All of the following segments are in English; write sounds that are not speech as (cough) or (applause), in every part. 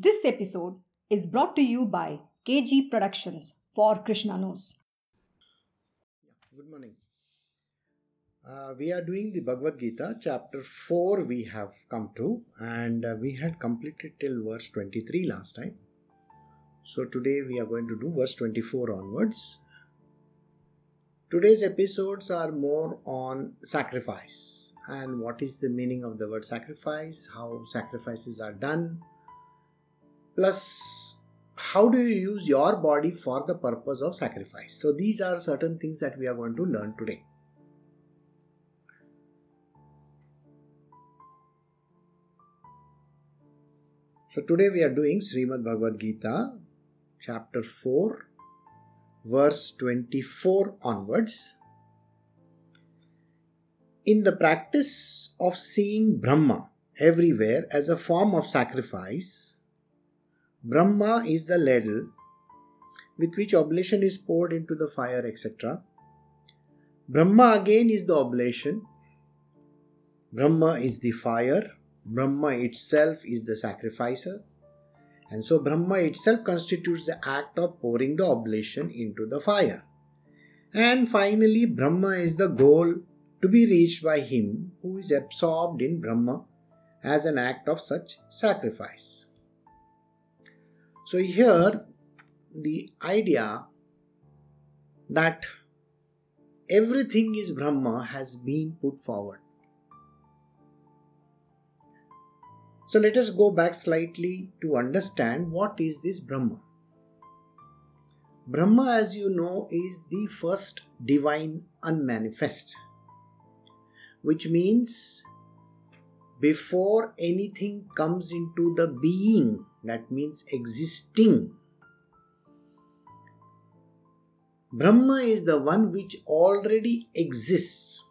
This episode is brought to you by KG Productions for Krishna Knows. Good morning. Uh, we are doing the Bhagavad Gita, chapter 4, we have come to, and uh, we had completed till verse 23 last time. So today we are going to do verse 24 onwards. Today's episodes are more on sacrifice and what is the meaning of the word sacrifice, how sacrifices are done, plus how do you use your body for the purpose of sacrifice. So these are certain things that we are going to learn today. So today we are doing Srimad Bhagavad Gita, chapter 4, verse 24 onwards. In the practice of seeing Brahma everywhere as a form of sacrifice, Brahma is the ladle with which oblation is poured into the fire, etc. Brahma again is the oblation. Brahma is the fire. Brahma itself is the sacrificer. And so Brahma itself constitutes the act of pouring the oblation into the fire. And finally, Brahma is the goal to be reached by him who is absorbed in Brahma as an act of such sacrifice. So, here the idea that everything is Brahma has been put forward. So let us go back slightly to understand what is this Brahma. Brahma, as you know, is the first divine unmanifest, which means before anything comes into the being, that means existing, Brahma is the one which already exists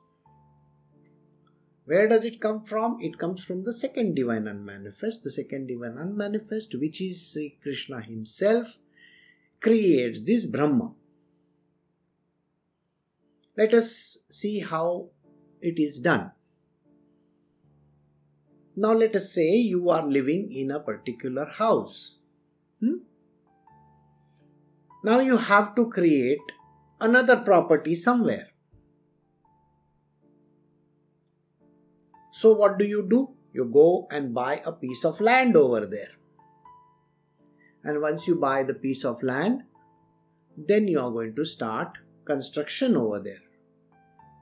where does it come from? It comes from the second divine unmanifest. The second divine unmanifest, which is Sri Krishna himself, creates this Brahma. Let us see how it is done. Now, let us say you are living in a particular house. Hmm? Now, you have to create another property somewhere. So, what do you do? You go and buy a piece of land over there. And once you buy the piece of land, then you are going to start construction over there.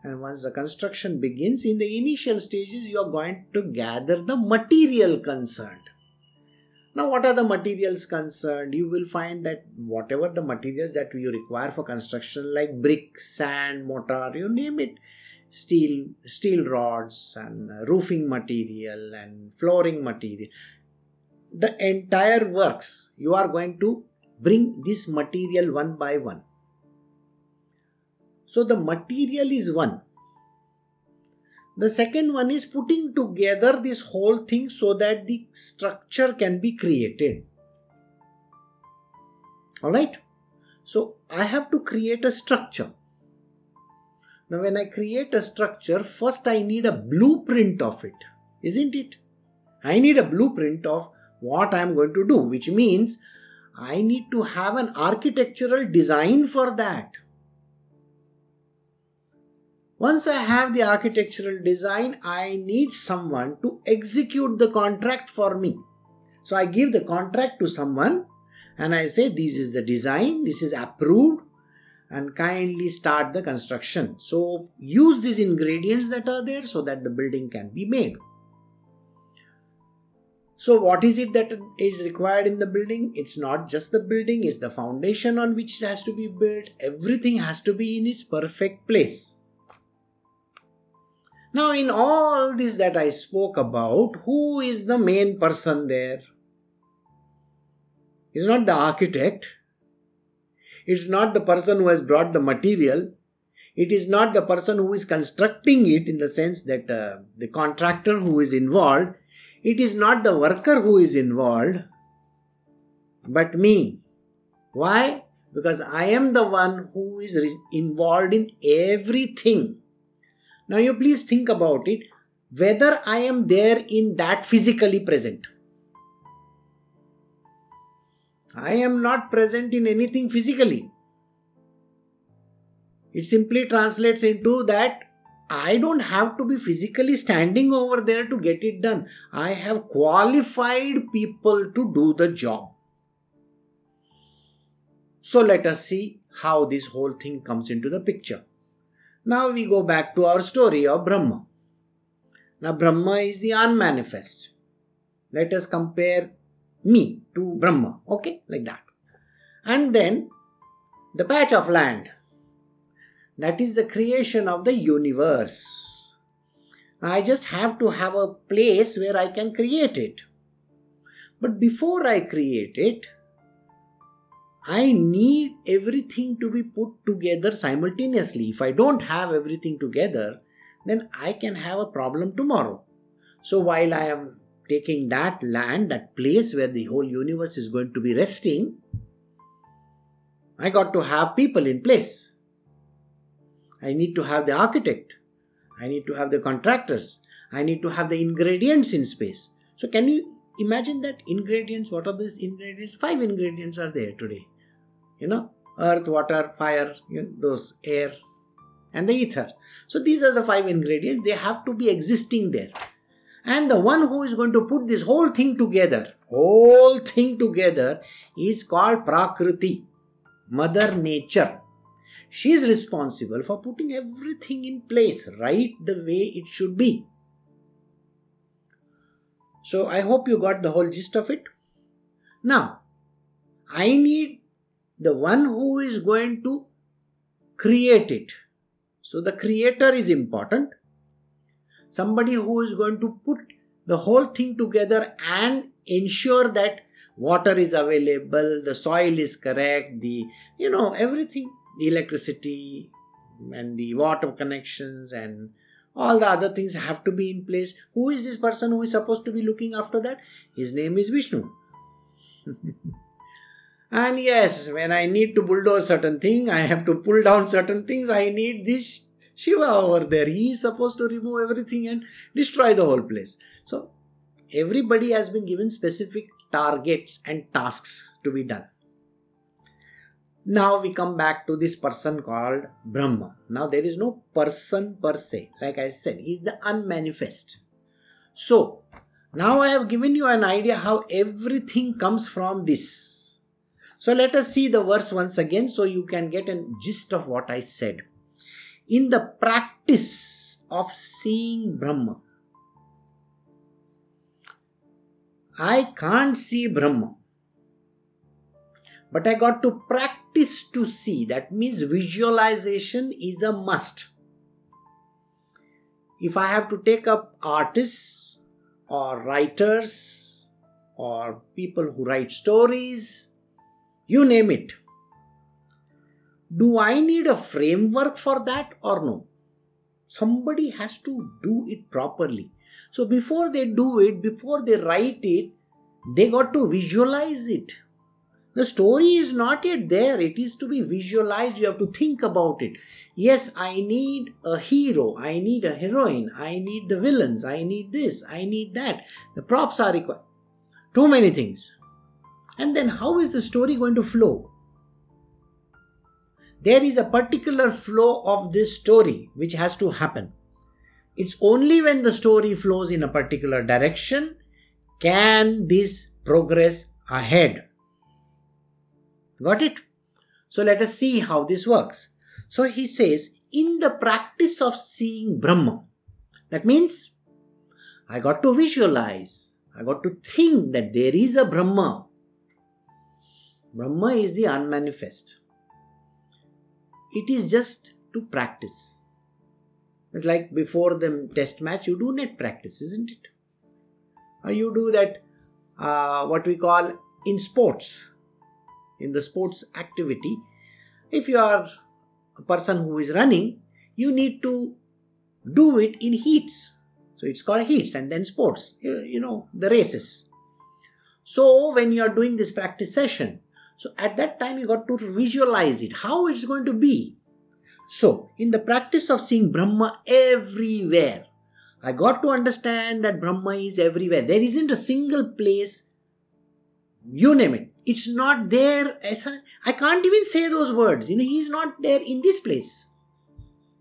And once the construction begins, in the initial stages, you are going to gather the material concerned. Now, what are the materials concerned? You will find that whatever the materials that you require for construction, like brick, sand, mortar, you name it, steel steel rods and roofing material and flooring material the entire works you are going to bring this material one by one so the material is one the second one is putting together this whole thing so that the structure can be created all right so i have to create a structure now, when I create a structure, first I need a blueprint of it, isn't it? I need a blueprint of what I am going to do, which means I need to have an architectural design for that. Once I have the architectural design, I need someone to execute the contract for me. So I give the contract to someone and I say, This is the design, this is approved, and kindly start the construction. So, use these ingredients that are there so that the building can be made. So, what is it that is required in the building? It's not just the building, it's the foundation on which it has to be built. Everything has to be in its perfect place. Now, in all this that I spoke about, who is the main person there? It's not the architect, it's not the person who has brought the material. It is not the person who is constructing it in the sense that uh, the contractor who is involved. It is not the worker who is involved, but me. Why? Because I am the one who is involved in everything. Now, you please think about it whether I am there in that physically present. I am not present in anything physically. It simply translates into that I don't have to be physically standing over there to get it done. I have qualified people to do the job. So let us see how this whole thing comes into the picture. Now we go back to our story of Brahma. Now, Brahma is the unmanifest. Let us compare me to Brahma, okay, like that. And then the patch of land that is the creation of the universe. I just have to have a place where I can create it. But before I create it, I need everything to be put together simultaneously. If I don't have everything together, then I can have a problem tomorrow. So while I am taking that land, that place where the whole universe is going to be resting, I got to have people in place. I need to have the architect. I need to have the contractors. I need to have the ingredients in space. So, can you imagine that ingredients? What are these ingredients? Five ingredients are there today. You know, earth, water, fire, you know, those air, and the ether. So, these are the five ingredients. They have to be existing there. And the one who is going to put this whole thing together, whole thing together, is called Prakriti, Mother Nature. She is responsible for putting everything in place right the way it should be. So I hope you got the whole gist of it. Now, I need the one who is going to create it. So the creator is important. Somebody who is going to put the whole thing together and ensure that water is available, the soil is correct, the you know everything the electricity and the water connections and all the other things have to be in place. Who is this person who is supposed to be looking after that? His name is Vishnu. (laughs) and yes, when I need to bulldoze certain thing, I have to pull down certain things. I need this Shiva over there. He is supposed to remove everything and destroy the whole place. So everybody has been given specific targets and tasks to be done. Now we come back to this person called Brahma. Now there is no person per se. Like I said, he is the unmanifest. So now I have given you an idea how everything comes from this. So let us see the verse once again so you can get a gist of what I said. In the practice of seeing Brahma, I can't see Brahma but I got to practice to see. That means visualization is a must. If I have to take up artists or writers or people who write stories, you name it. Do I need a framework for that or no? Somebody has to do it properly. So before they do it, before they write it, they got to visualize it the story is not yet there. It is to be visualized. You have to think about it. Yes, I need a hero. I need a heroine. I need the villains. I need this. I need that. The props are required. Too many things. And then how is the story going to flow? There is a particular flow of this story which has to happen. It's only when the story flows in a particular direction can this progress ahead. Got it? So let us see how this works. So he says, in the practice of seeing Brahma, that means I got to visualize, I got to think that there is a Brahma. Brahma is the unmanifest. It is just to practice. It's like before the test match, you do net practice, isn't it? Or you do that, uh, what we call in sports in the sports activity if you are a person who is running you need to do it in heats so it's called heats and then sports you know the races so when you are doing this practice session so at that time you got to visualize it how it's going to be so in the practice of seeing brahma everywhere i got to understand that brahma is everywhere there isn't a single place you name it it's not there as a, I can't even say those words. You know, he's not there in this place.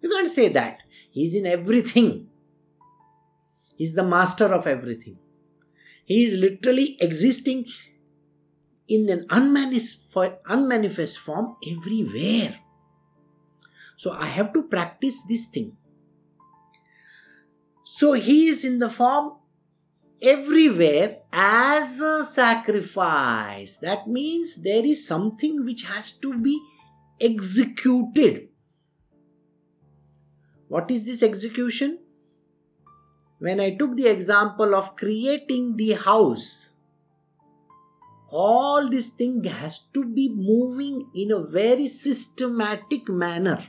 You can't say that. He's in everything. He's the master of everything. He is literally existing in an unmanifest form everywhere. So I have to practice this thing. So he is in the form everywhere as a sacrifice. That means there is something which has to be executed. What is this execution? When I took the example of creating the house, all this thing has to be moving in a very systematic manner.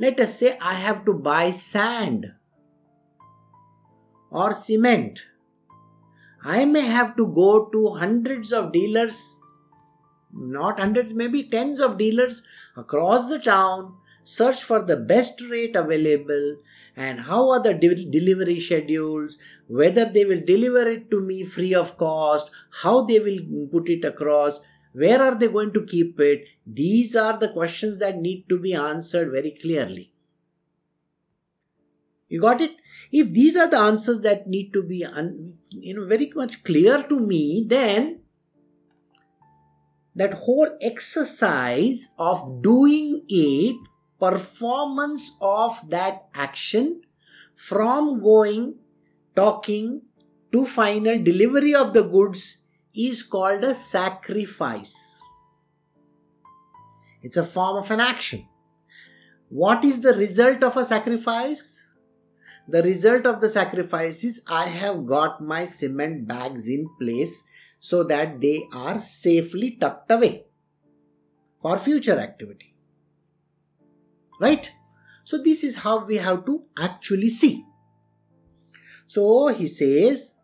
Let us say I have to buy sand or cement. I may have to go to hundreds of dealers, not hundreds, maybe tens of dealers across the town, search for the best rate available and how are the de- delivery schedules, whether they will deliver it to me free of cost, how they will put it across, where are they going to keep it. These are the questions that need to be answered very clearly. You got it? If these are the answers that need to be un, you know very much clear to me, then that whole exercise of doing it, performance of that action from going, talking to final delivery of the goods is called a sacrifice. It's a form of an action. What is the result of a sacrifice? The result of the sacrifice is I have got my cement bags in place so that they are safely tucked away for future activity. Right? So, this is how we have to actually see. So, he says,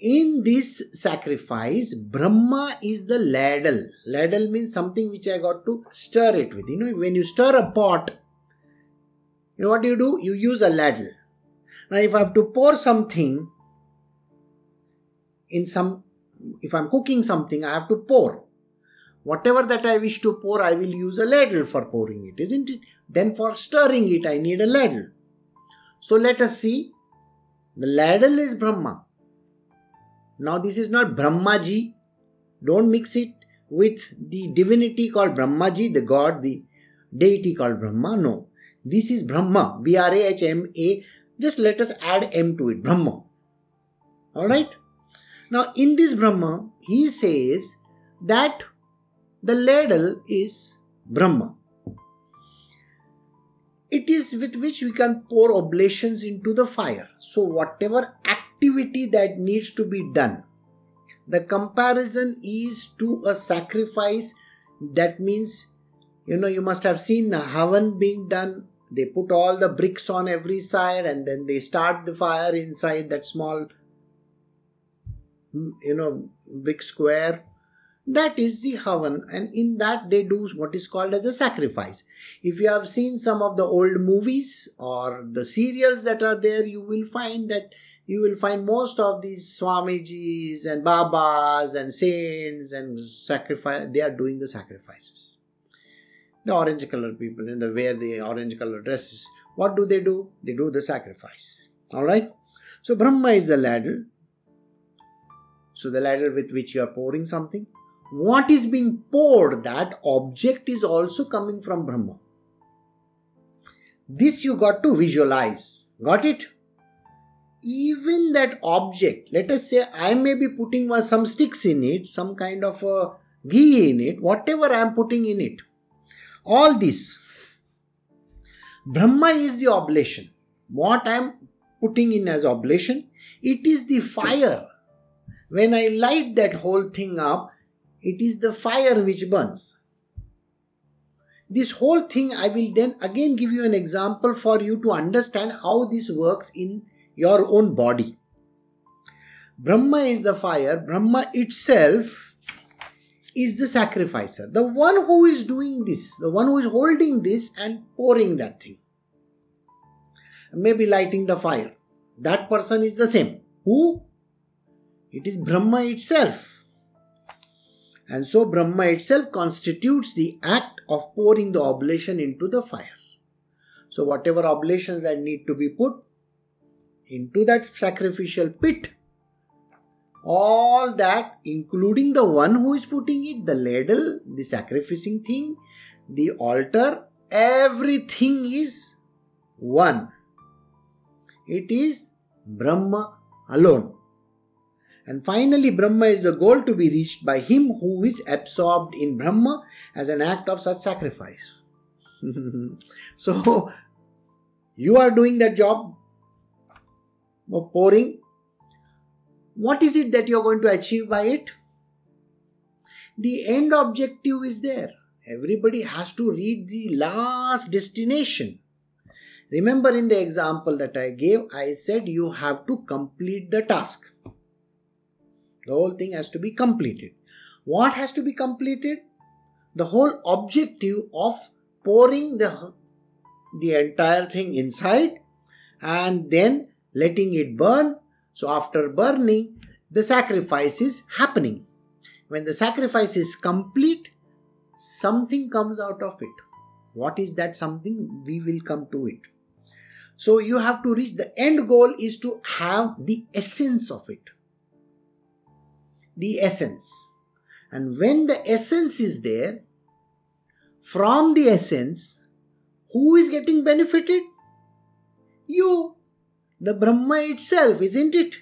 in this sacrifice, Brahma is the ladle. Ladle means something which I got to stir it with. You know, when you stir a pot, you know what do you do? You use a ladle. Now, if I have to pour something in some, if I'm cooking something, I have to pour. Whatever that I wish to pour, I will use a ladle for pouring it, isn't it? Then for stirring it, I need a ladle. So let us see. The ladle is Brahma. Now, this is not Brahmaji. Don't mix it with the divinity called Brahmaji, the god, the deity called Brahma. No. This is Brahma, B R A H M A, just let us add M to it, Brahma. Alright? Now, in this Brahma, he says that the ladle is Brahma. It is with which we can pour oblations into the fire. So, whatever activity that needs to be done, the comparison is to a sacrifice. That means, you know, you must have seen the Havan being done they put all the bricks on every side and then they start the fire inside that small you know big square that is the havan and in that they do what is called as a sacrifice. If you have seen some of the old movies or the serials that are there you will find that you will find most of these swamijis and babas and saints and sacrifice they are doing the sacrifices. The orange color people in the wear the orange color dresses what do they do? They do the sacrifice. All right? So brahma is the ladle. So the ladle with which you are pouring something what is being poured that object is also coming from brahma this you got to visualize got it even that object let us say i may be putting some sticks in it some kind of a ghee in it whatever i am putting in it all this. Brahma is the oblation. What I am putting in as oblation, it is the fire. When I light that whole thing up, it is the fire which burns. This whole thing, I will then again give you an example for you to understand how this works in your own body. Brahma is the fire, Brahma itself is the sacrificer, the one who is doing this, the one who is holding this and pouring that thing. Maybe lighting the fire. That person is the same. Who? It is Brahma itself. And so Brahma itself constitutes the act of pouring the oblation into the fire. So, whatever oblations that need to be put into that sacrificial pit, all that, including the one who is putting it, the ladle, the sacrificing thing, the altar, everything is one. It is Brahma alone. And finally, Brahma is the goal to be reached by him who is absorbed in Brahma as an act of such sacrifice. (laughs) so, you are doing that job of pouring. What is it that you are going to achieve by it? The end objective is there. Everybody has to reach the last destination. Remember, in the example that I gave, I said you have to complete the task. The whole thing has to be completed. What has to be completed? The whole objective of pouring the, the entire thing inside and then letting it burn. So, after burning, the sacrifice is happening. When the sacrifice is complete, something comes out of it. What is that something? We will come to it. So, you have to reach the end goal is to have the essence of it the essence. And when the essence is there, from the essence, who is getting benefited? You, the Brahma itself, isn't it?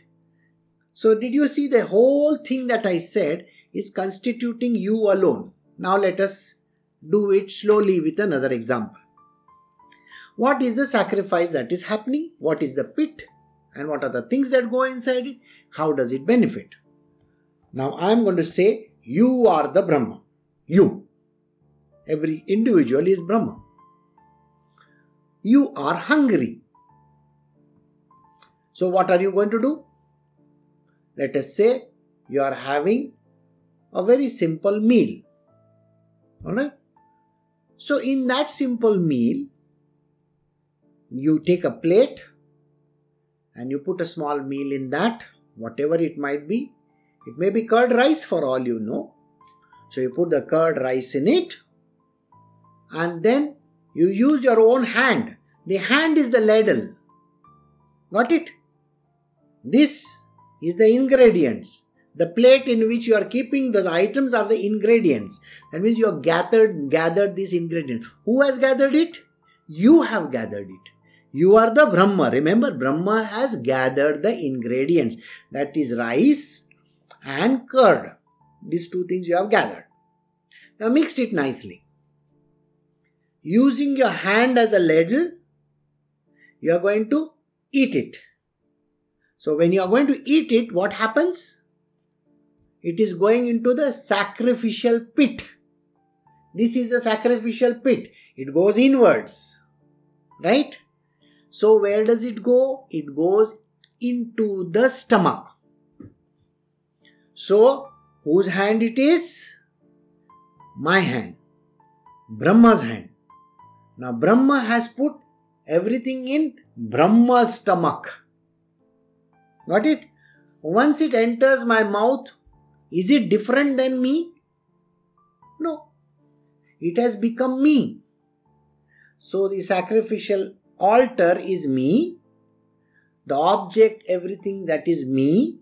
So, did you see the whole thing that I said is constituting you alone? Now, let us do it slowly with another example. What is the sacrifice that is happening? What is the pit? And what are the things that go inside it? How does it benefit? Now I am going to say, You are the Brahma. You. Every individual is Brahma. You are hungry. So, what are you going to do? Let us say you are having a very simple meal. Alright? So, in that simple meal, you take a plate and you put a small meal in that, whatever it might be, it may be curd rice for all you know. So you put the curd rice in it and then you use your own hand. The hand is the ladle. Got it? This is the ingredients. The plate in which you are keeping those items are the ingredients. That means you have gathered gathered these ingredients. Who has gathered it? You have gathered it. You are the Brahma. Remember, Brahma has gathered the ingredients. That is rice, and curd. These two things you have gathered. Now mix it nicely. Using your hand as a ladle, you are going to eat it. So when you are going to eat it, what happens? It is going into the sacrificial pit. This is the sacrificial pit. It goes inwards. Right? So where does it go? It goes into the stomach. So, whose hand it is? My hand. Brahma's hand. Now, Brahma has put everything in Brahma's stomach. Got it? Once it enters my mouth, is it different than me? No. It has become me. So, the sacrificial altar is me. The object, everything that is me,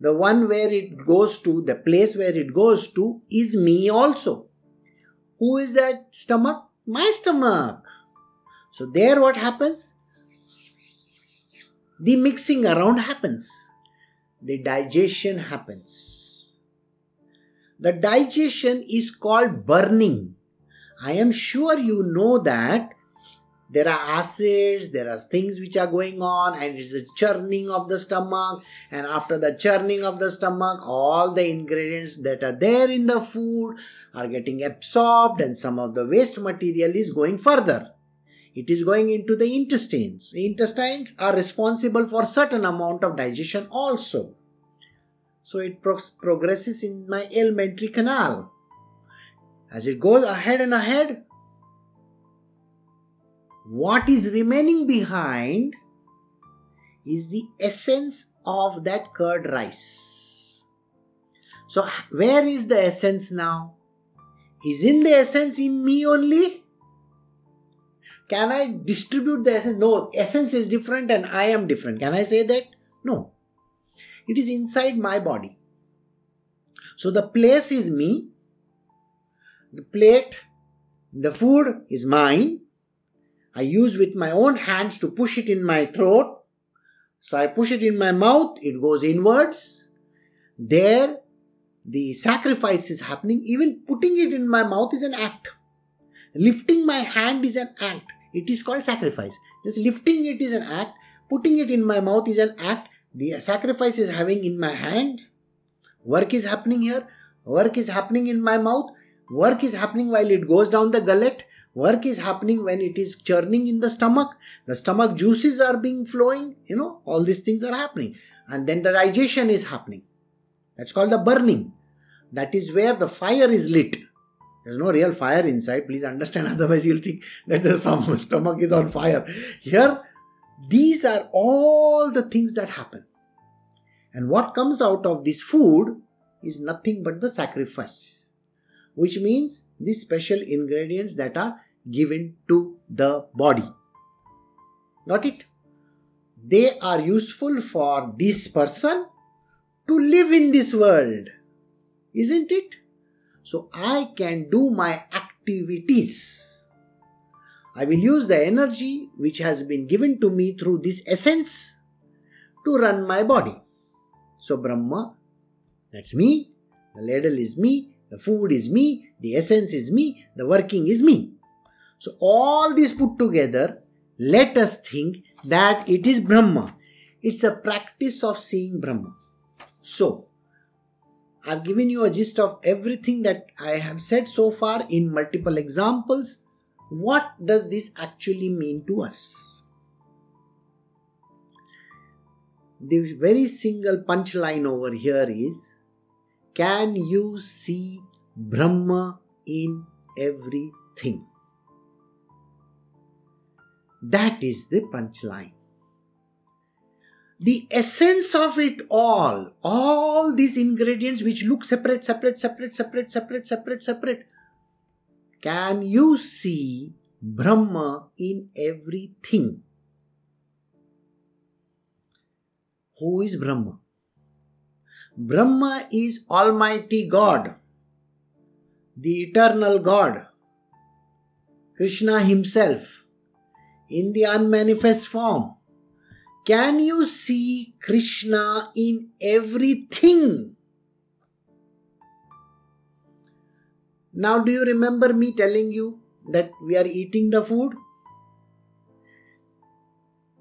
the one where it goes to, the place where it goes to, is me also. Who is that stomach? My stomach. So, there what happens? The mixing around happens, the digestion happens. The digestion is called burning. I am sure you know that there are acids there are things which are going on and it's a churning of the stomach and after the churning of the stomach all the ingredients that are there in the food are getting absorbed and some of the waste material is going further. It is going into the intestines. The intestines are responsible for certain amount of digestion also. So it pro- progresses in my alimentary canal. As it goes ahead and ahead what is remaining behind is the essence of that curd rice. So, where is the essence now? Is in the essence in me only? Can I distribute the essence? No, essence is different and I am different. Can I say that? No. It is inside my body. So the place is me, the plate, the food is mine. I use with my own hands to push it in my throat. So I push it in my mouth, it goes inwards. There, the sacrifice is happening. Even putting it in my mouth is an act. Lifting my hand is an act. It is called sacrifice. Just lifting it is an act. Putting it in my mouth is an act. The sacrifice is having in my hand. Work is happening here. Work is happening in my mouth. Work is happening while it goes down the gullet. Work is happening when it is churning in the stomach. The stomach juices are being flowing. You know, all these things are happening. And then the digestion is happening. That's called the burning. That is where the fire is lit. There's no real fire inside. Please understand. (laughs) Otherwise, you'll think that the (laughs) stomach is on fire. Here, these are all the things that happen. And what comes out of this food is nothing but the sacrifice, which means these special ingredients that are given to the body. Got it? They are useful for this person to live in this world, isn't it? So I can do my activities I will use the energy which has been given to me through this essence to run my body. So, Brahma, that's me, the ladle is me, the food is me, the essence is me, the working is me. So, all this put together, let us think that it is Brahma. It's a practice of seeing Brahma. So, I've given you a gist of everything that I have said so far in multiple examples what does this actually mean to us? The very single punchline over here is Can you see Brahma in everything? That is the punchline. The essence of it all, all these ingredients which look separate, separate, separate, separate, separate, separate, separate, can you see Brahma in everything? Who is Brahma? Brahma is Almighty God, the eternal God, Krishna Himself, in the unmanifest form. Can you see Krishna in everything? Now, do you remember me telling you that we are eating the food?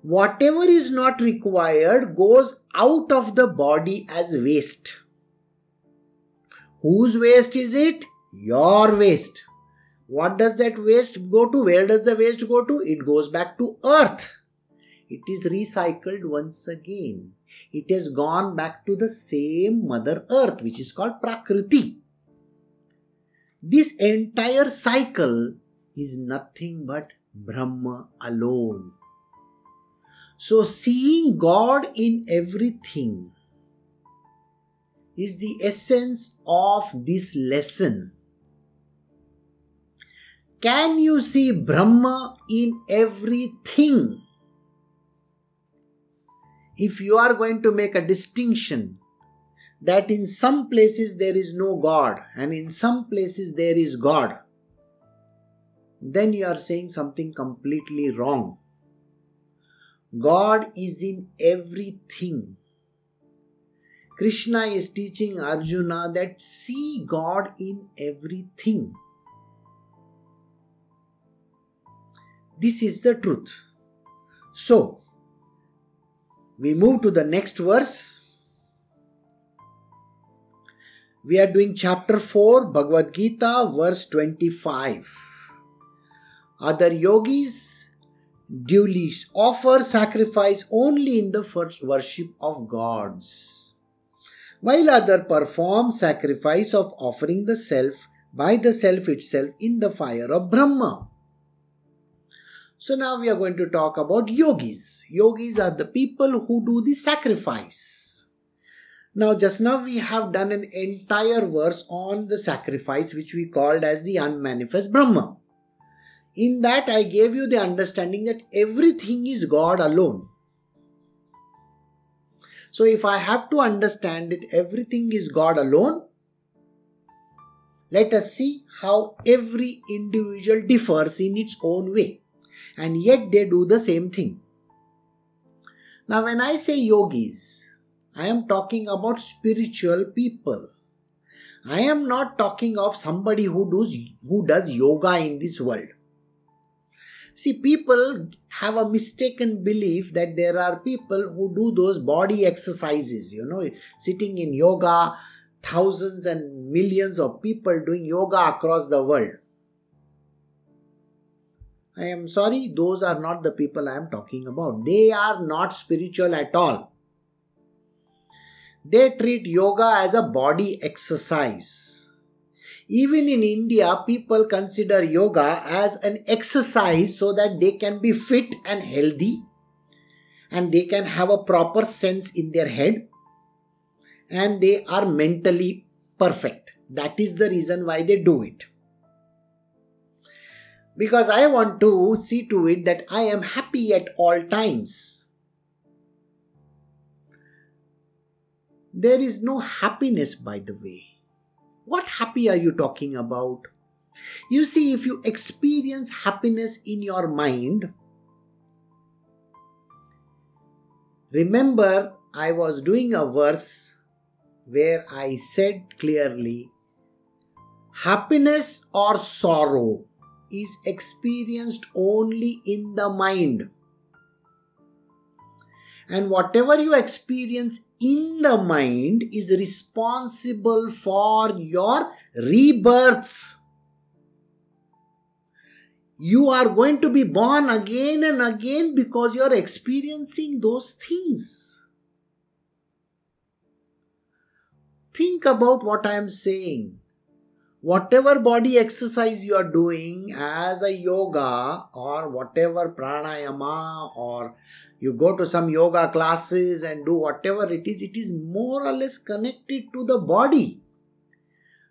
Whatever is not required goes out of the body as waste. Whose waste is it? Your waste. What does that waste go to? Where does the waste go to? It goes back to earth. It is recycled once again. It has gone back to the same mother earth, which is called Prakriti. This entire cycle is nothing but Brahma alone. So, seeing God in everything is the essence of this lesson. Can you see Brahma in everything? If you are going to make a distinction that in some places there is no God and in some places there is God, then you are saying something completely wrong. God is in everything. Krishna is teaching Arjuna that see God in everything. This is the truth. So, we move to the next verse we are doing chapter 4, Bhagavad Gita, verse 25. Other yogis duly offer sacrifice only in the first worship of gods, while other perform sacrifice of offering the self by the self itself in the fire of Brahma. So now we are going to talk about yogis. Yogis are the people who do the sacrifice Now, just now we have done an entire verse on the sacrifice, which we called as the unmanifest Brahma. In that, I gave you the understanding that everything is God alone. So, if I have to understand that everything is God alone, let us see how every individual differs in its own way, and yet they do the same thing. Now, when I say yogis, I am talking about spiritual people. I am not talking of somebody who does who does yoga in this world. See, people have a mistaken belief that there are people who do those body exercises, you know, sitting in yoga, thousands and millions of people doing yoga across the world. I am sorry, those are not the people I am talking about. They are not spiritual at all. They treat yoga as a body exercise even in India, people consider yoga as an exercise so that they can be fit and healthy and they can have a proper sense in their head and they are mentally perfect. That is the reason why they do it. Because I want to see to it that I am happy at all times. There is no happiness, by the way what happy are you talking about? You see, if you experience happiness in your mind, remember I was doing a verse where I said clearly happiness or sorrow is experienced only in the mind. And whatever you experience in the mind is responsible for your rebirths. You are going to be born again and again because you are experiencing those things. Think about what I am saying. Whatever body exercise you are doing as a yoga or whatever pranayama or you go to some yoga classes and do whatever it is, it is more or less connected to the body.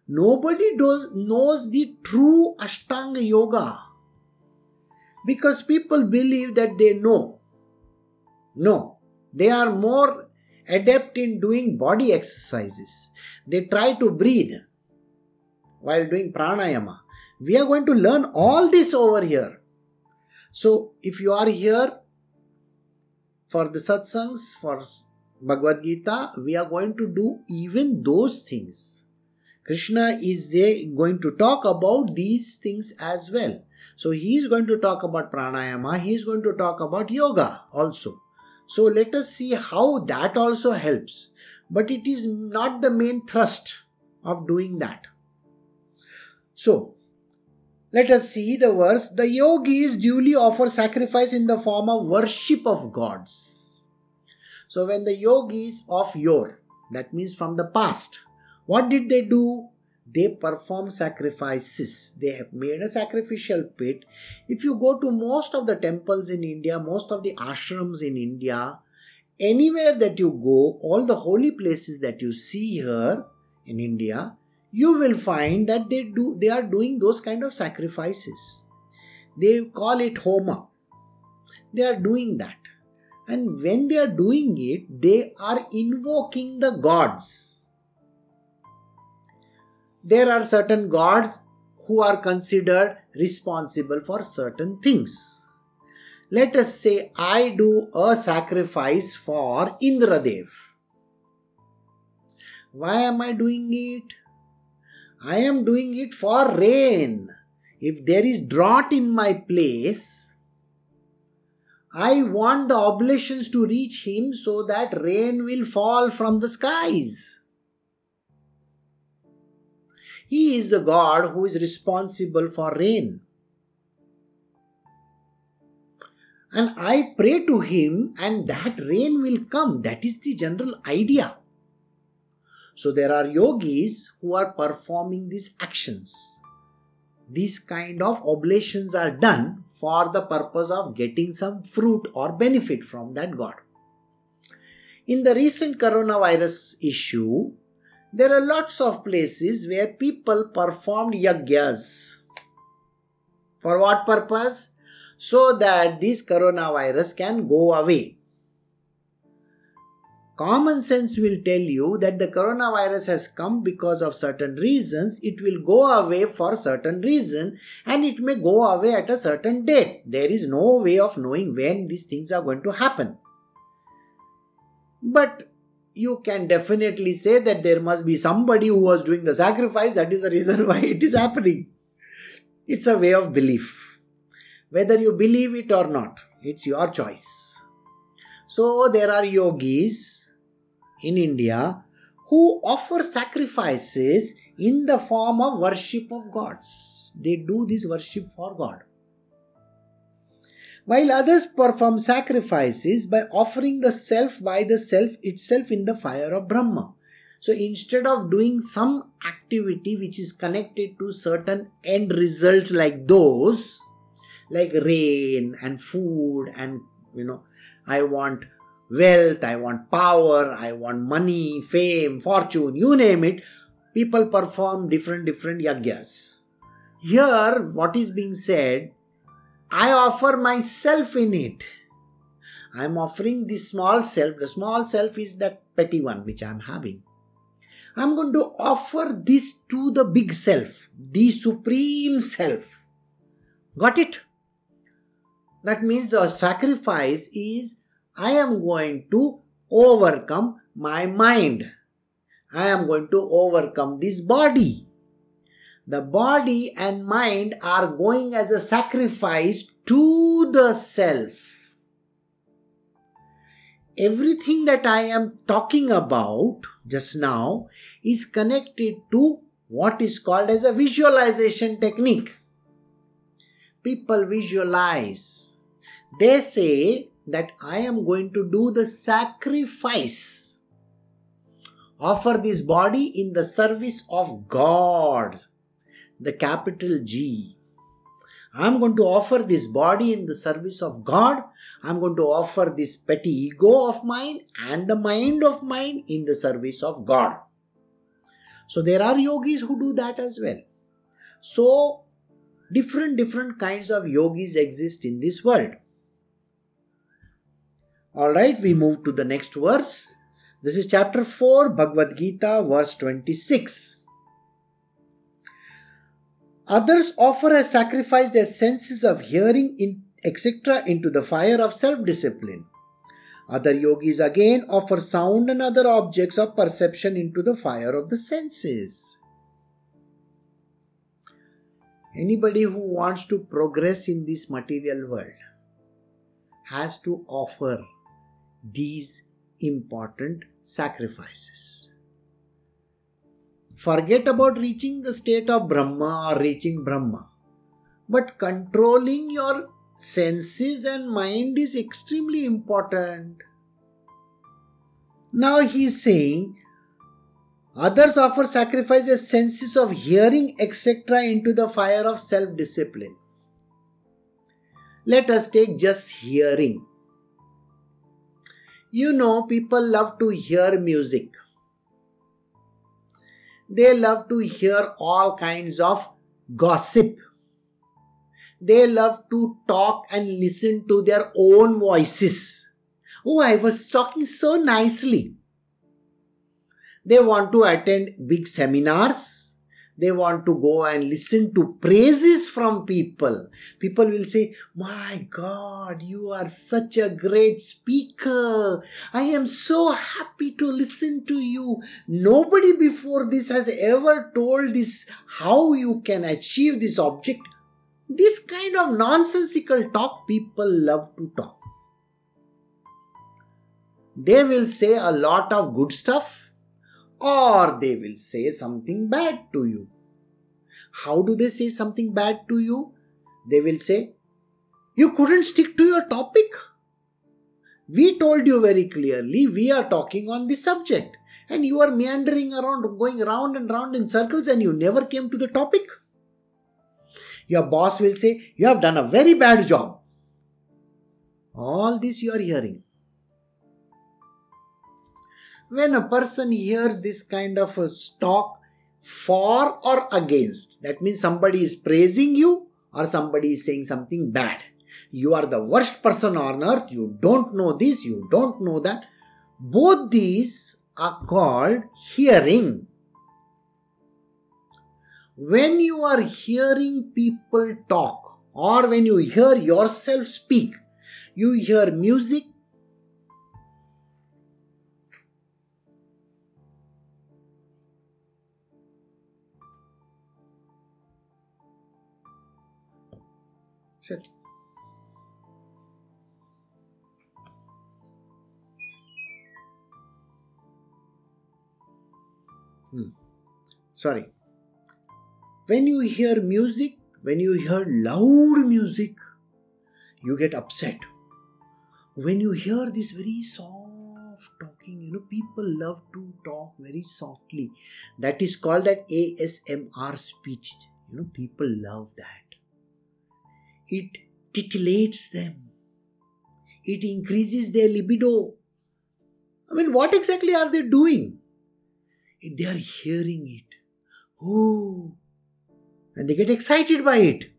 Nobody does, knows the true Ashtanga yoga because people believe that they know. No, they are more adept in doing body exercises. They try to breathe while doing pranayama. We are going to learn all this over here. So, if you are here for the satsangs, for Bhagavad Gita, we are going to do even those things. Krishna is there going to talk about these things as well. So he is going to talk about pranayama, he is going to talk about yoga also. So let us see how that also helps. But it is not the main thrust of doing that. So let us see the verse. The yogis duly offer sacrifice in the form of worship of gods. So, when the yogis of yore, that means from the past, what did they do? They perform sacrifices. They have made a sacrificial pit. If you go to most of the temples in India, most of the ashrams in India, anywhere that you go, all the holy places that you see here in India, you will find that they do they are doing those kind of sacrifices. They call it homa. They are doing that. And when they are doing it they are invoking the gods. There are certain gods who are considered responsible for certain things. Let us say i do a sacrifice for indradev. Why am i doing it I am doing it for rain. If there is drought in my place, I want the oblations to reach him so that rain will fall from the skies. He is the God who is responsible for rain. And I pray to him, and that rain will come. That is the general idea. So there are yogis who are performing these actions. These kind of oblations are done for the purpose of getting some fruit or benefit from that god. In the recent coronavirus issue, there are lots of places where people performed yagyas. For what purpose? So that this coronavirus can go away. Common sense will tell you that the coronavirus has come because of certain reasons. It will go away for certain reason and it may go away at a certain date. There is no way of knowing when these things are going to happen. But you can definitely say that there must be somebody who was doing the sacrifice. That is the reason (laughs) why it is happening. It's a way of belief. Whether you believe it or not, it's your choice. So there are yogis in India who offer sacrifices in the form of worship of gods. They do this worship for God. While others perform sacrifices by offering the self by the self itself in the fire of Brahma. So instead of doing some activity which is connected to certain end results like those, like rain and food and you know, I want wealth, I want power, I want money, fame, fortune, you name it, people perform different different yagyas. Here, what is being said, I offer myself in it. I am offering the small self. The small self is that petty one which I am having. I am going to offer this to the big self, the supreme self. Got it? That means the sacrifice is I am going to overcome my mind. I am going to overcome this body. The body and mind are going as a sacrifice to the self. Everything that I am talking about just now is connected to what is called as a visualization technique. People visualize. They say that I am going to do the sacrifice. Offer this body in the service of God, the capital G. I'm going to offer this body in the service of God. I'm going to offer this petty ego of mine and the mind of mine in the service of God. So there are yogis who do that as well. So different different kinds of yogis exist in this world. All right, we move to the next verse. This is chapter 4, Bhagavad Gita, verse 26. Others offer as sacrifice their senses of hearing, in, etc., into the fire of self discipline. Other yogis again offer sound and other objects of perception into the fire of the senses. Anybody who wants to progress in this material world has to offer these important sacrifices. Forget about reaching the state of Brahma or reaching Brahma. But controlling your senses and mind is extremely important. Now he is saying others offer sacrifices senses of hearing etc into the fire of self discipline. Let us take just hearing. You know, people love to hear music. They love to hear all kinds of gossip. They love to talk and listen to their own voices. Oh, I was talking so nicely. They want to attend big seminars they want to go and listen to praises from people. People will say, My God, you are such a great speaker. I am so happy to listen to you. Nobody before this has ever told this how you can achieve this object. This kind of nonsensical talk people love to talk. They will say a lot of good stuff or they will say something bad to you. How do they say something bad to you? They will say, You couldn't stick to your topic. We told you very clearly we are talking on this subject, and you are meandering around, going round and round in circles, and you never came to the topic. Your boss will say, You have done a very bad job. All this you are hearing. When a person hears this kind of a talk for or against, that means somebody is praising you or somebody is saying something bad. You are the worst person on earth, you don't know this, you don't know that. Both these are called hearing. When you are hearing people talk or when you hear yourself speak, you hear music, Hmm. Sorry. When you hear music, when you hear loud music, you get upset. When you hear this very soft talking, you know, people love to talk very softly. That is called that ASMR speech. You know, people love that it titillates them, it increases their libido. I mean, what exactly are they doing? They are hearing it. Oh, and they get excited by it.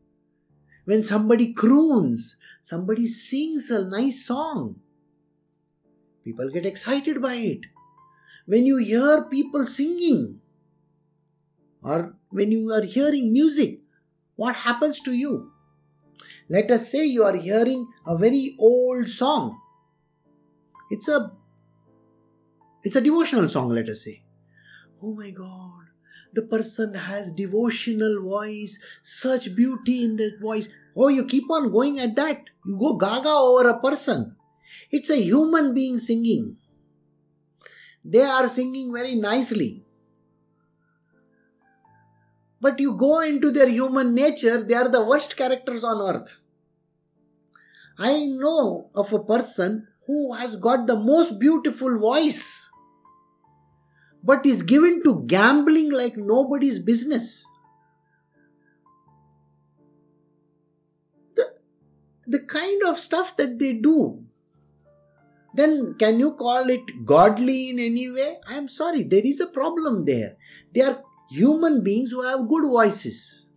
When somebody croons, somebody sings a nice song, people get excited by it. When you hear people singing, or when you are hearing music, what happens to you? Let us say you are hearing a very old song. It's a it's a devotional song, let us say. Oh my god, the person has devotional voice, such beauty in that voice. Oh, you keep on going at that. You go gaga over a person. It's a human being singing. They are singing very nicely. But you go into their human nature, they are the worst characters on earth. I know of a person who has got the most beautiful voice, but is given to gambling like nobody's business. The, the kind of stuff that they do then can you call it godly in any way? I am sorry, there is a problem there. They are human beings who have good voices.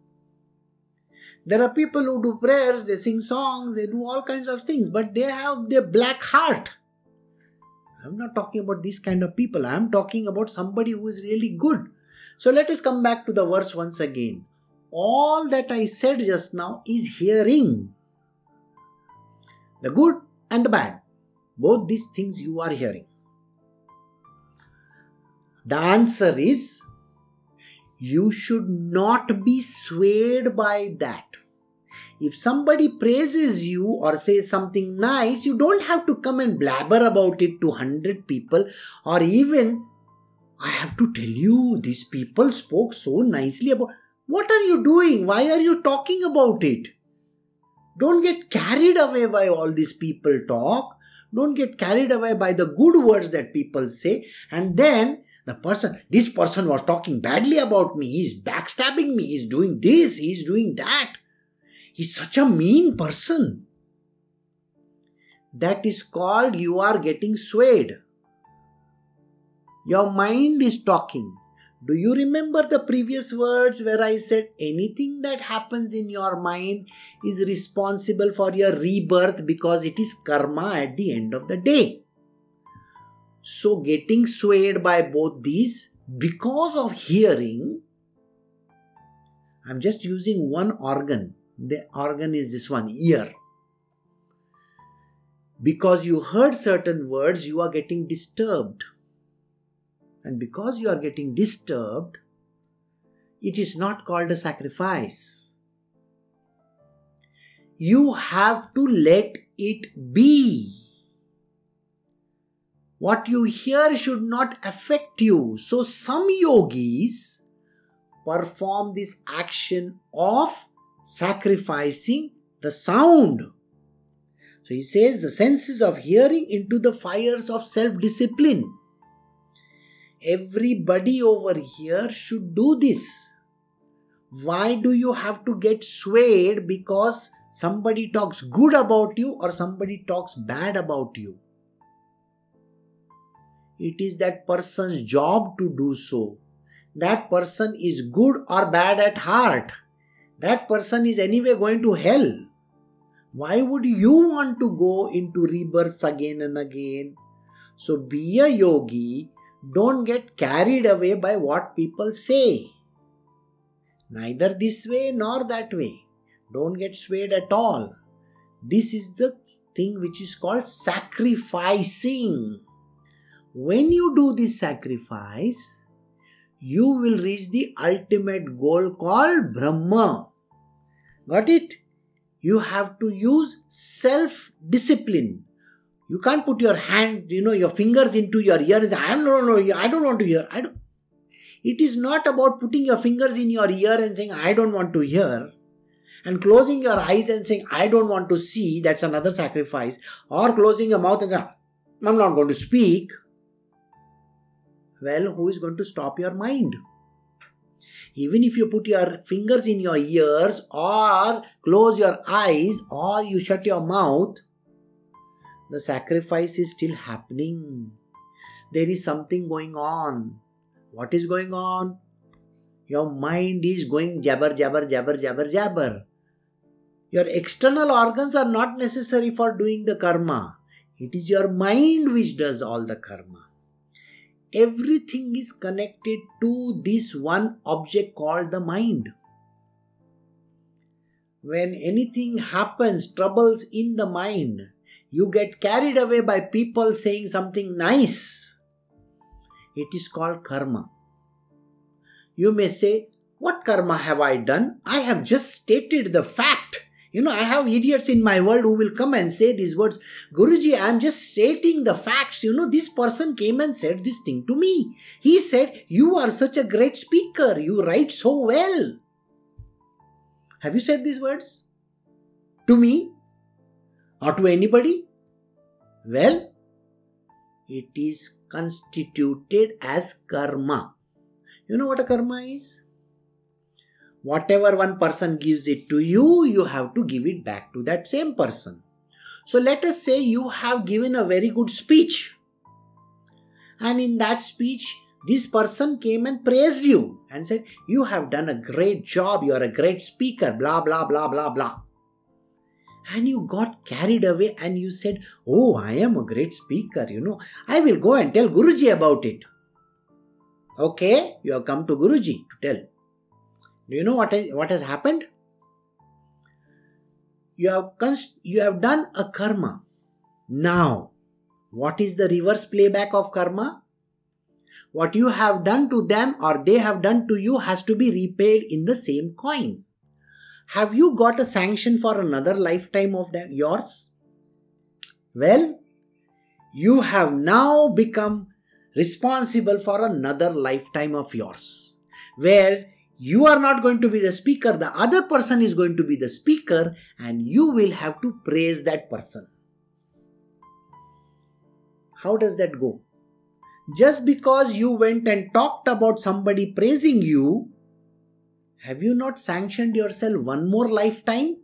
There are people who do prayers, they sing songs, they do all kinds of things, but they have their black heart. I'm not talking about these kind of people. I'm talking about somebody who is really good. So let us come back to the verse once again. All that I said just now is hearing. The good and the bad. Both these things you are hearing. The answer is you should not be swayed by that. If somebody praises you or says something nice, you don't have to come and blabber about it to 100 people or even, I have to tell you, these people spoke so nicely about. What are you doing? Why are you talking about it? Don't get carried away by all these people talk. Don't get carried away by the good words that people say. And then the person, this person was talking badly about me, he's backstabbing me, he's doing this, he's doing that. He's such a mean person. That is called you are getting swayed. Your mind is talking. Do you remember the previous words where I said anything that happens in your mind is responsible for your rebirth because it is karma at the end of the day? So, getting swayed by both these because of hearing, I'm just using one organ. The organ is this one, ear. Because you heard certain words, you are getting disturbed. And because you are getting disturbed, it is not called a sacrifice. You have to let it be what you hear should not affect you. So, some yogis perform this action of sacrificing the sound. So, he says the senses of hearing into the fires of self discipline. Everybody over here should do this. Why do you have to get swayed because somebody talks good about you or somebody talks bad about you? It is that person's job to do so. That person is good or bad at heart. That person is anyway going to hell. Why would you want to go into rebirths again and again? So be a yogi. Don't get carried away by what people say. Neither this way nor that way. Don't get swayed at all. This is the thing which is called sacrificing. When you do this sacrifice, you will reach the ultimate goal called Brahma. Got it? You have to use self discipline. You can't put your hand, you know, your fingers into your ear and say, I am no, no, I don't want to hear. I don't. It is not about putting your fingers in your ear and saying, I don't want to hear and closing your eyes and saying, I don't want to see, that's another sacrifice, or closing your mouth and saying, I'm not going to speak, well, who is going to stop your mind? Even if you put your fingers in your ears, or close your eyes, or you shut your mouth, the sacrifice is still happening. There is something going on. What is going on? Your mind is going jabber, jabber, jabber, jabber, jabber. Your external organs are not necessary for doing the karma. It is your mind which does all the karma. Everything is connected to this one object called the mind. When anything happens, troubles in the mind, you get carried away by people saying something nice. It is called karma. You may say, What karma have I done? I have just stated the fact. You know, I have idiots in my world who will come and say these words Guruji, I am just stating the facts. You know, this person came and said this thing to me. He said, You are such a great speaker. You write so well. Have you said these words? To me? Or to anybody? Well, it is constituted as karma. You know what a karma is? Whatever one person gives it to you, you have to give it back to that same person. So let us say you have given a very good speech. And in that speech, this person came and praised you and said, You have done a great job, you are a great speaker, blah, blah, blah, blah, blah. And you got carried away and you said, Oh, I am a great speaker, you know, I will go and tell Guruji about it. Okay, you have come to Guruji to tell. Do you know what, is, what has happened? You have, const- you have done a karma. Now, what is the reverse playback of karma? What you have done to them or they have done to you has to be repaid in the same coin. Have you got a sanction for another lifetime of yours? Well, you have now become responsible for another lifetime of yours, where you are not going to be the speaker, the other person is going to be the speaker, and you will have to praise that person. How does that go? Just because you went and talked about somebody praising you, have you not sanctioned yourself one more lifetime?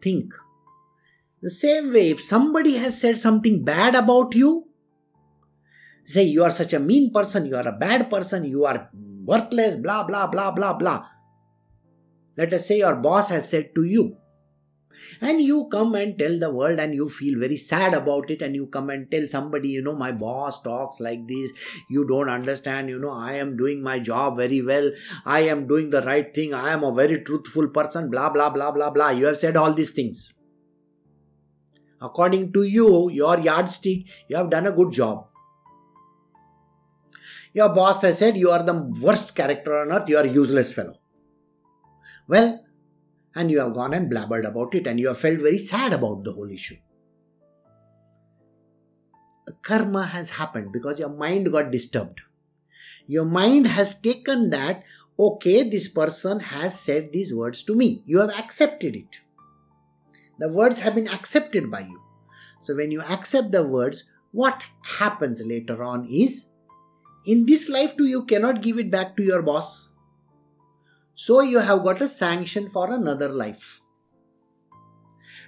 Think. The same way, if somebody has said something bad about you, say you are such a mean person, you are a bad person, you are worthless, blah, blah, blah, blah, blah. Let us say your boss has said to you, and you come and tell the world and you feel very sad about it and you come and tell somebody you know my boss talks like this. You don't understand you know i am doing my job very well. I am doing the right thing. I am a very truthful person blah blah blah blah blah. You have said all these things. According to you your yardstick you have done a good job your boss has said you are the worst character on earth, you are a useless fellow. Well, and you have gone and blabbered about it and you have felt very sad about the whole issue. Karma has happened because your mind got disturbed. Your mind has taken that, okay, this person has said these words to me. You have accepted it. The words have been accepted by you. So when you accept the words, what happens later on is in this life too you cannot give it back to your boss so you have got a sanction for another life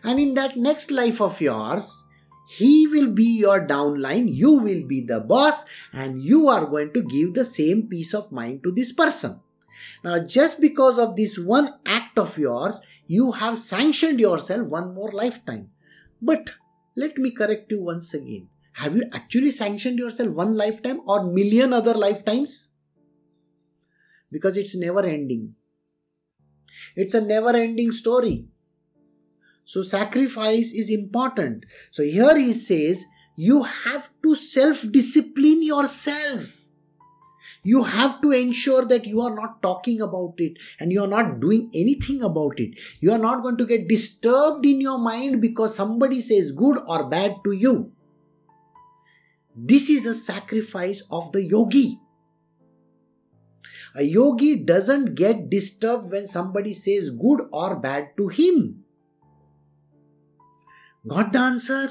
and in that next life of yours He will be your downline, you will be the boss, and you are going to give the same peace of mind to this person. Now, just because of this one act of yours, you have sanctioned yourself one more lifetime. But let me correct you once again. Have you actually sanctioned yourself one lifetime or million other lifetimes? Because it's never ending. It's a never ending story. So, sacrifice is important. So, here he says, you have to self discipline yourself you have to ensure that you are not talking about it and you are not doing anything about it. You are not going to get disturbed in your mind because somebody says good or bad to you. This is a sacrifice of the yogi. A yogi doesn't get disturbed when somebody says good or bad to him. Got the answer?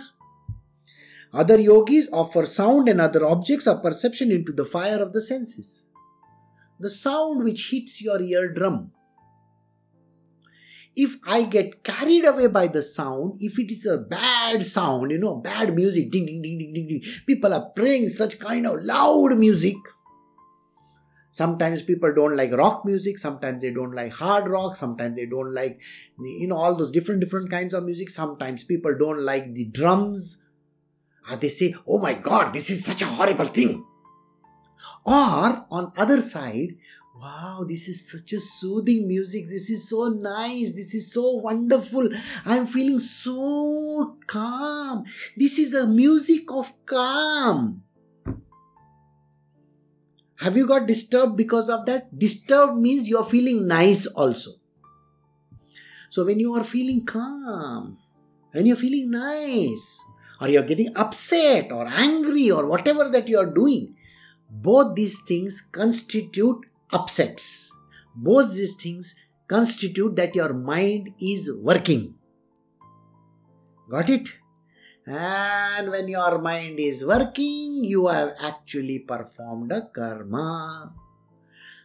Other yogis offer sound and other objects of perception into the fire of the senses. The sound which hits your eardrum. If I get carried away by the sound, if it is a bad sound, you know, bad music, ding, ding, ding, ding, ding, ding, people are playing such kind of loud music. Sometimes people don't like rock music, sometimes they don't like hard rock, sometimes they don't like, you know, all those different, different kinds of music. Sometimes people don't like the drums uh, they say, oh my god, this is such a horrible thing. Or on other side, wow, this is such a soothing music. This is so nice. This is so wonderful. I'm feeling so calm. This is a music of calm. Have you got disturbed because of that? Disturbed means you're feeling nice also. So when you are feeling calm, when you're feeling nice, or you're getting upset or angry or whatever that you're doing, both these things constitute upsets. Both these things constitute that your mind is working. Got it? And when your mind is working, you have actually performed a karma.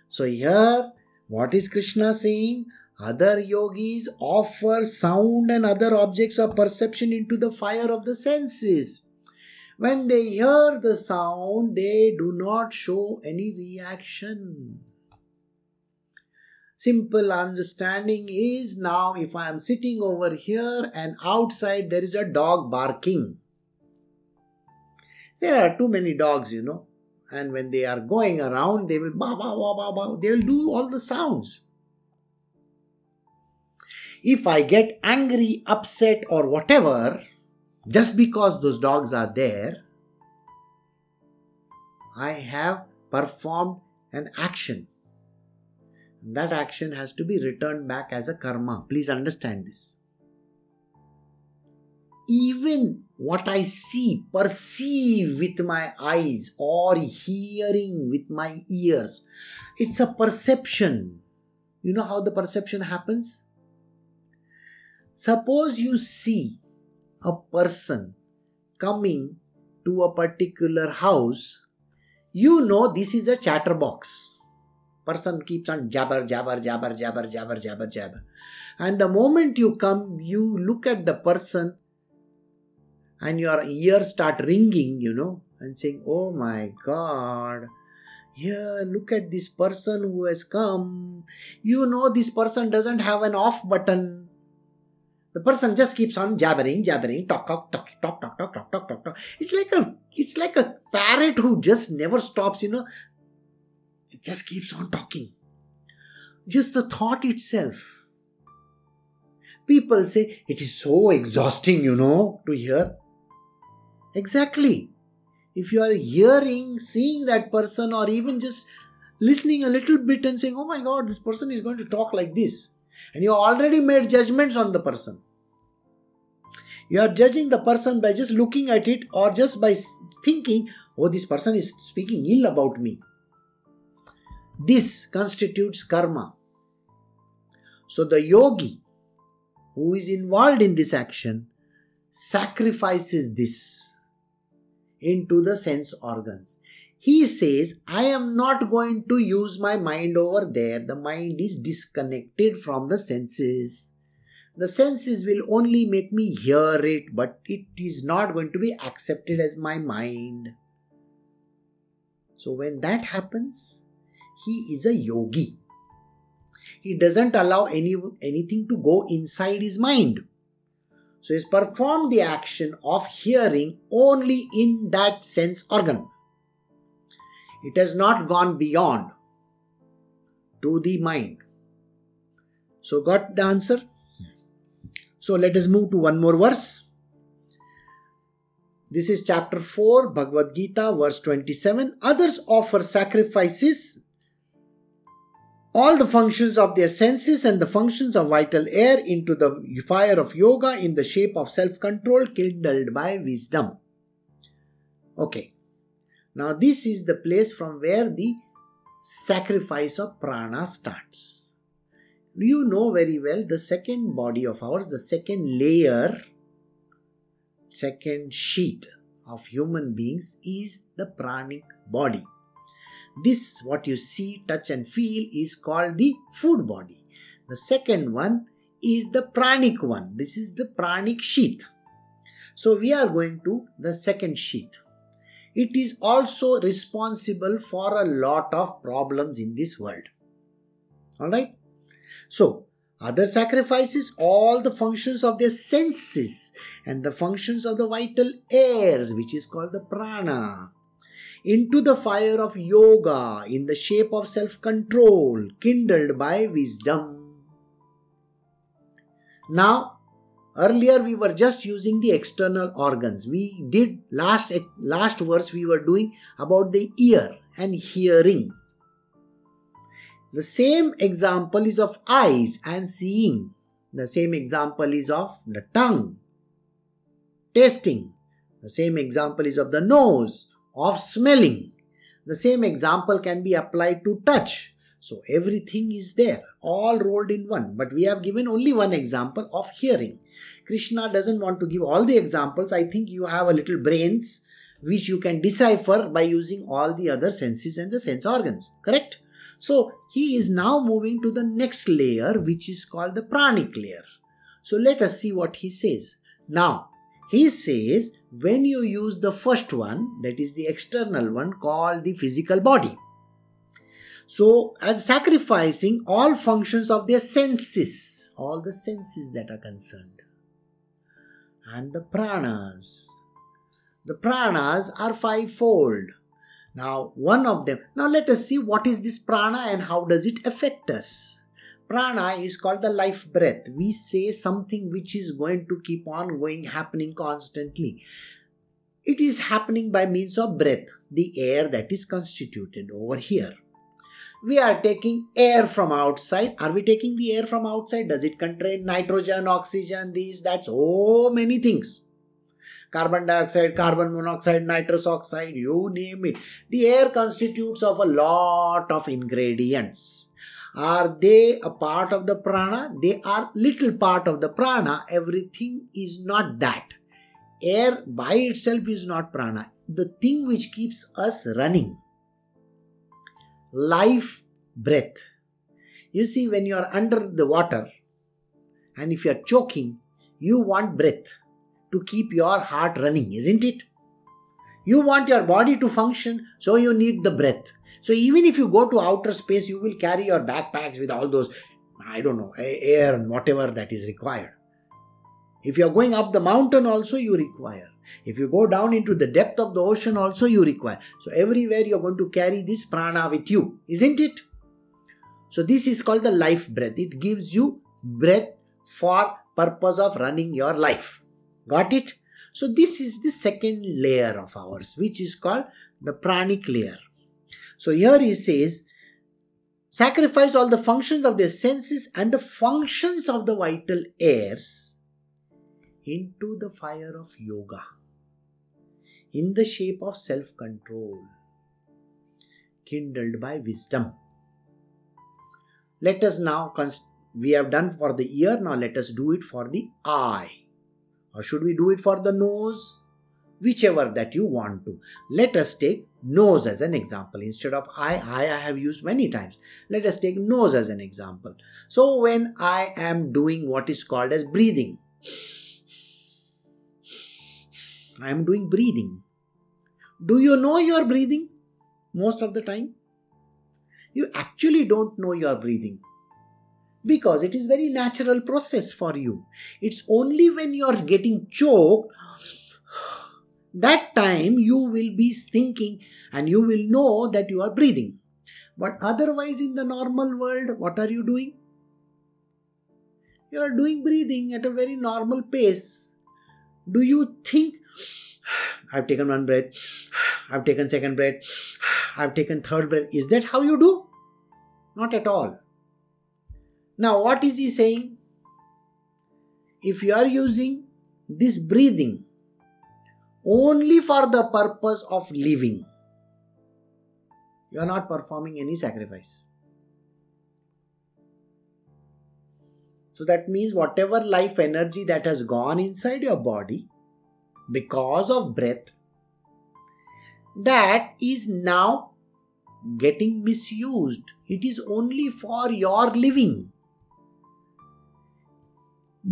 So, here, what is Krishna saying? Other yogis offer sound and other objects of perception into the fire of the senses. When they hear the sound, they do not show any reaction. Simple understanding is now if I am sitting over here and outside there is a dog barking. There are too many dogs, you know, and when they are going around, they will ba ba ba ba ba. They will do all the sounds. If I get angry, upset, or whatever, just because those dogs are there, I have performed an action. That action has to be returned back as a karma. Please understand this. Even what I see, perceive with my eyes, or hearing with my ears, it's a perception. You know how the perception happens? Suppose you see a person coming to a particular house, you know this is a chatterbox. Person keeps on jabber, jabber, jabber, jabber, jabber, jabber, jabber. And the moment you come, you look at the person and your ears start ringing, you know, and saying, Oh my God, here, look at this person who has come. You know, this person doesn't have an off button. The person just keeps on jabbering, jabbering, talk, talk, talk, talk, talk, talk, talk, talk, talk, talk. It's like a, it's like a parrot who just never stops. You know, it just keeps on talking. Just the thought itself. People say it is so exhausting, you know, to hear. Exactly. If you are hearing, seeing that person, or even just listening a little bit and saying, oh my god, this person is going to talk like this and you already made judgments on the person. You are judging the person by just looking at it or just by thinking, oh, this person is speaking ill about me. This constitutes karma. So the yogi who is involved in this action sacrifices this into the sense organs. He says, I am not going to use my mind over there. The mind is disconnected from the senses. The senses will only make me hear it, but it is not going to be accepted as my mind. So, when that happens, he is a yogi. He doesn't allow any, anything to go inside his mind. So, he's performed the action of hearing only in that sense organ. It has not gone beyond to the mind. So, got the answer? So, let us move to one more verse. This is chapter 4, Bhagavad Gita, verse 27. Others offer sacrifices, all the functions of their senses and the functions of vital air into the fire of yoga in the shape of self control kindled by wisdom. Okay. Now, this is the place from where the sacrifice of prana starts. You know very well the second body of ours, the second layer second sheath of human beings is the pranic body. This, what you see, touch, and feel, is called the food body. The second one is the pranic one. This is the pranic sheath. So, we are going to the second sheath. It is also responsible for a lot of problems in this world. Alright? So, other sacrifices all the functions of their senses and the functions of the vital airs, which is called the prana, into the fire of yoga in the shape of self control, kindled by wisdom. Now, earlier we were just using the external organs. We did last last verse we were doing about the ear and hearing the same example is of eyes and seeing. The same example is of the tongue, tasting. The same example is of the nose, of smelling. The same example can be applied to touch. So everything is there, all rolled in one. But we have given only one example of hearing. Krishna doesn't want to give all the examples. I think you have a little brains which you can decipher by using all the other senses and the sense organs. Correct? So he is now moving to the next layer, which is called the pranic layer. So let us see what he says. Now, he says when you use the first one, that is the external one called the physical body. So, as sacrificing all functions of their senses, all the senses that are concerned, and the pranas. The pranas are fivefold now, one of them. Now, let us see what is this prana and how does it affect us. Prana is called the life breath. We say something which is going to keep on going, happening constantly. It is happening by means of breath, the air that is constituted over here. We are taking air from outside. Are we taking the air from outside? Does it contain nitrogen, oxygen, these, that, so many things? carbon dioxide, carbon monoxide, nitrous oxide, you name it. The air constitutes of a lot of ingredients. Are they a part of the prana? They are little part of the prana. Everything is not that. Air by itself is not prana. The thing which keeps us running. Life breath. You see, when you are under the water and if you are choking, you want breath to keep your heart running, isn't it? You want your body to function, so you need the breath. So even if you go to outer space, you will carry your backpacks with all those, I don't know, air and whatever that is required. If you are going up the mountain, also you require. If you go down into the depth of the ocean, also you require. So everywhere you are going to carry this prana with you, isn't it? So this is called the life breath. It gives you breath for purpose of running your life. Got it? So this is the second layer of ours, which is called the pranic layer. So here he says, sacrifice all the functions of their senses and the functions of the vital airs into the fire of yoga in the shape of self control, kindled by wisdom. Let us now, we have done for the ear, now let us do it for the eye. Or should we do it for the nose? Whichever that you want to. Let us take nose as an example. Instead of I, I, I have used many times. Let us take nose as an example. So when I am doing what is called as breathing, I am doing breathing. Do you know you are breathing most of the time? You actually don't know you are breathing because it is very natural process for you. It's only when you are getting choked that time you will be thinking and you will know that you are breathing. But otherwise, in the normal world, what are you doing? You are doing breathing at a very normal pace. Do you think, I've taken one breath, I've taken second breath, I've taken third breath? Is that how you do? Not at all. Now, what is he saying? If you are using this breathing only for the purpose of living. You are not performing any sacrifice. So that means whatever life energy that has gone inside your body because of breath, that is now getting misused. It is only for your living.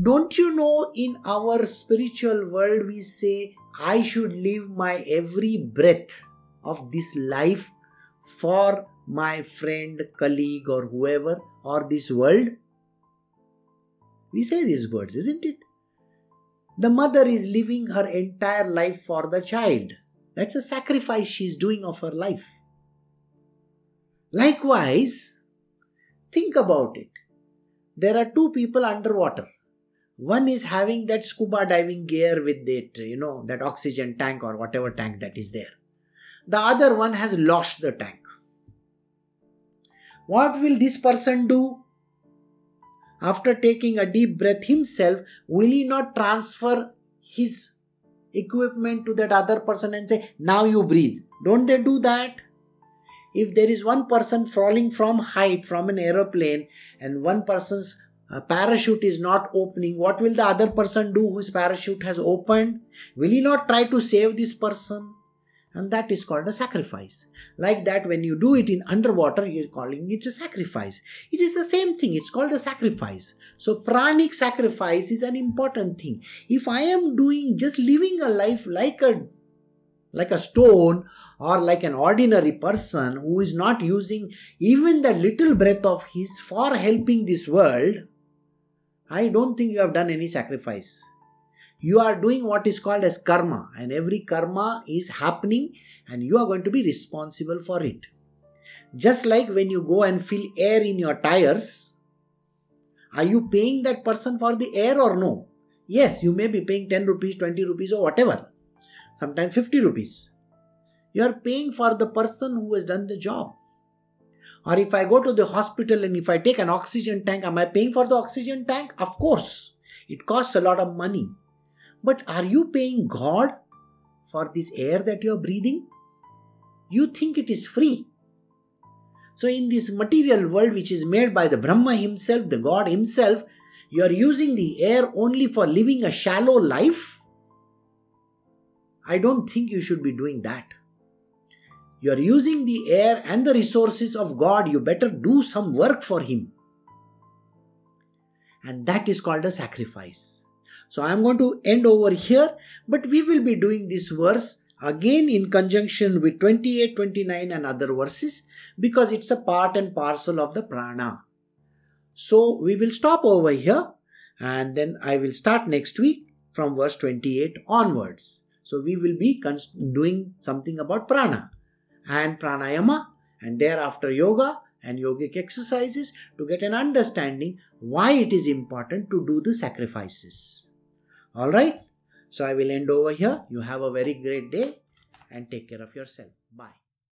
Don't you know in our spiritual world we say I should live my every breath of this life for my friend, colleague, or whoever, or this world? We say these words, isn't it? The mother is living her entire life for the child. That's a sacrifice she's doing of her life. Likewise, think about it. There are two people underwater. One is having that scuba diving gear with it you know, that oxygen tank or whatever tank that is there. The other one has lost the tank. What will this person do? After taking a deep breath himself, will he not transfer his equipment to that other person and say, Now you breathe? Don't they do that? If there is one person falling from height from an aeroplane and one person's a parachute is not opening, what will the other person do whose parachute has opened? Will he not try to save this person? And that is called a sacrifice. Like that, when you do it in underwater, you're calling it a sacrifice. It is the same thing, it's called a sacrifice. So, pranic sacrifice is an important thing. If I am doing just living a life like a like a stone or like an ordinary person who is not using even the little breath of his for helping this world I don't think you have done any sacrifice. You are doing what is called as karma, and every karma is happening, and you are going to be responsible for it. Just like when you go and fill air in your tires, are you paying that person for the air or no? Yes, you may be paying 10 rupees, 20 rupees, or whatever, sometimes 50 rupees. You are paying for the person who has done the job. Or if I go to the hospital and if I take an oxygen tank, am I paying for the oxygen tank? Of course. It costs a lot of money. But are you paying God for this air that you are breathing? You think it is free. So, in this material world, which is made by the Brahma himself, the God himself, you are using the air only for living a shallow life? I don't think you should be doing that. You are using the air and the resources of God. You better do some work for Him. And that is called a sacrifice. So I am going to end over here, but we will be doing this verse again in conjunction with 28, 29, and other verses because it's a part and parcel of the prana. So we will stop over here and then I will start next week from verse 28 onwards. So we will be doing something about prana and pranayama and thereafter yoga and yogic exercises to get an understanding why it is important to do the sacrifices. All right? So I will end over here. You have a very great day and take care of yourself. Bye.